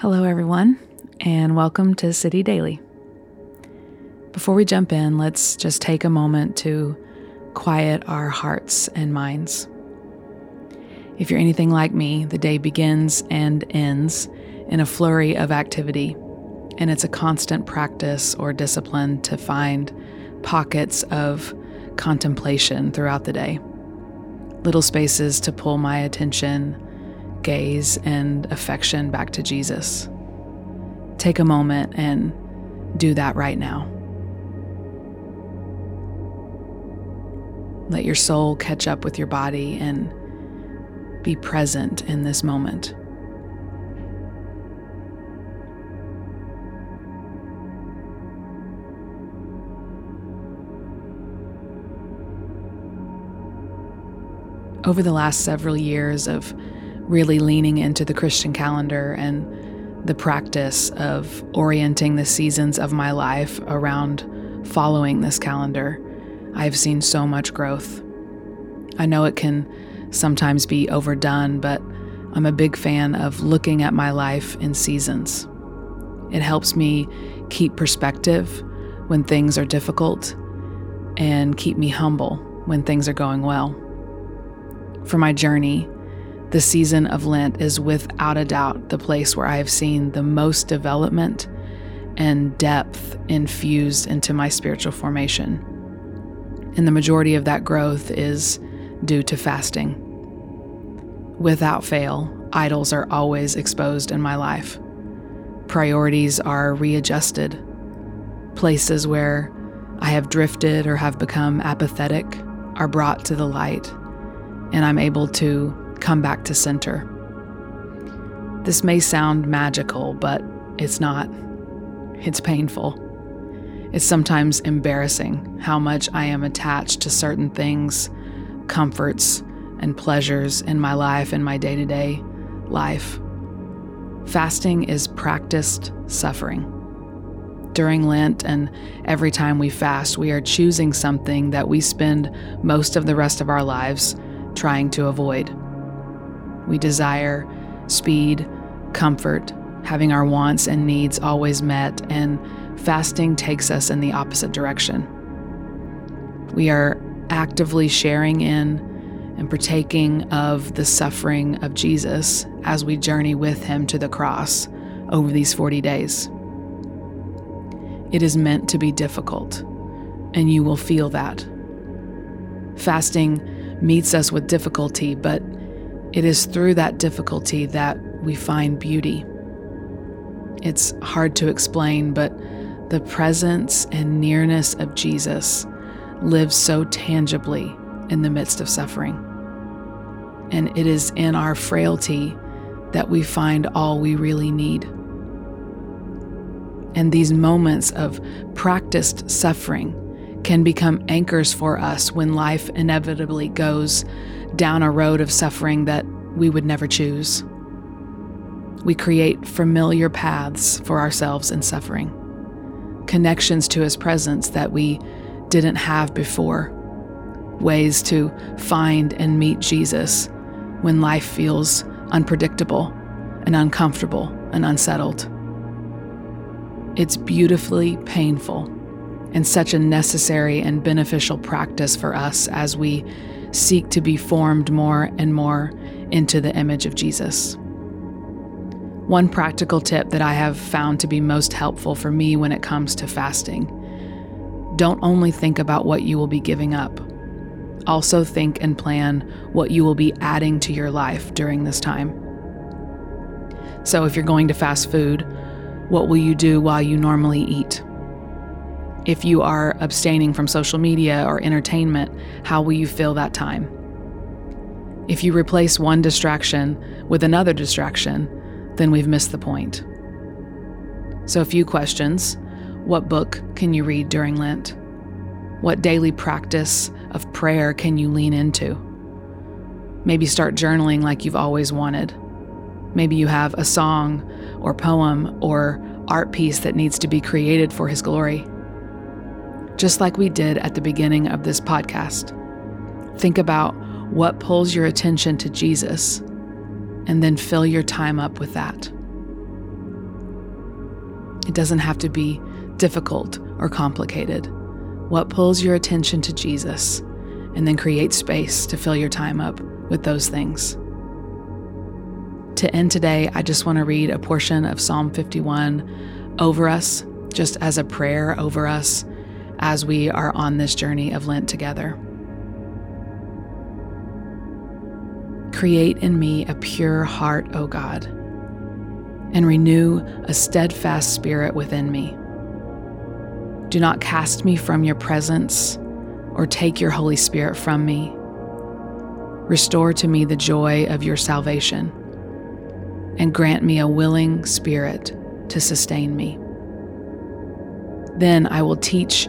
Hello, everyone, and welcome to City Daily. Before we jump in, let's just take a moment to quiet our hearts and minds. If you're anything like me, the day begins and ends in a flurry of activity, and it's a constant practice or discipline to find pockets of contemplation throughout the day. Little spaces to pull my attention gaze and affection back to Jesus. Take a moment and do that right now. Let your soul catch up with your body and be present in this moment. Over the last several years of really leaning into the Christian calendar and the practice of orienting the seasons of my life around following this calendar, I've seen so much growth. I know it can sometimes be overdone, but I'm a big fan of looking at my life in seasons. It helps me keep perspective when things are difficult and keep me humble when things are going well. For my journey, the season of Lent is without a doubt the place where I have seen the most development and depth infused into my spiritual formation. And the majority of that growth is due to fasting. Without fail, idols are always exposed in my life. Priorities are readjusted. Places where I have drifted or have become apathetic are brought to the light, and I'm able to come back to center. This may sound magical, but it's not. It's painful. It's sometimes embarrassing how much I am attached to certain things, comforts, and pleasures in my life and my day to day life. Fasting is practiced suffering. During Lent and every time we fast, we are choosing something that we spend most of the rest of our lives trying to avoid. We desire speed, comfort, having our wants and needs always met, and fasting takes us in the opposite direction. We are actively sharing in and partaking of the suffering of Jesus as we journey with him to the cross over these 40 days. It is meant to be difficult, and you will feel that. Fasting meets us with difficulty, but it is through that difficulty that we find beauty. It's hard to explain, but the presence and nearness of Jesus lives so tangibly in the midst of suffering. And it is in our frailty that we find all we really need. And these moments of practiced suffering can become anchors for us when life inevitably goes down a road of suffering that we would never choose. We create familiar paths for ourselves in suffering, connections to His presence that we didn't have before, ways to find and meet Jesus when life feels unpredictable and uncomfortable and unsettled. It's beautifully painful and such a necessary and beneficial practice for us as we seek to be formed more and more into the image of Jesus. One practical tip that I have found to be most helpful for me when it comes to fasting don't only think about what you will be giving up, also think and plan what you will be adding to your life during this time. So, if you're going to fast food, what will you do while you normally eat? If you are abstaining from social media or entertainment, how will you fill that time? If you replace one distraction with another distraction, then we've missed the point. So, a few questions What book can you read during Lent? What daily practice of prayer can you lean into? Maybe start journaling like you've always wanted. Maybe you have a song or poem or art piece that needs to be created for His glory just like we did at the beginning of this podcast. Think about what pulls your attention to Jesus and then fill your time up with that. It doesn't have to be difficult or complicated. What pulls your attention to Jesus? And then create space to fill your time up with those things. To end today, I just want to read a portion of Psalm 51 over us, just as a prayer over us as we are on this journey of Lent together. Create in me a pure heart, O God, and renew a steadfast spirit within me. Do not cast me from your presence or take your Holy Spirit from me. Restore to me the joy of your salvation and grant me a willing spirit to sustain me. Then I will teach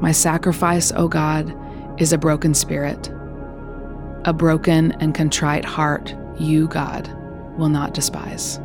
My sacrifice, O God, is a broken spirit. A broken and contrite heart, you, God, will not despise.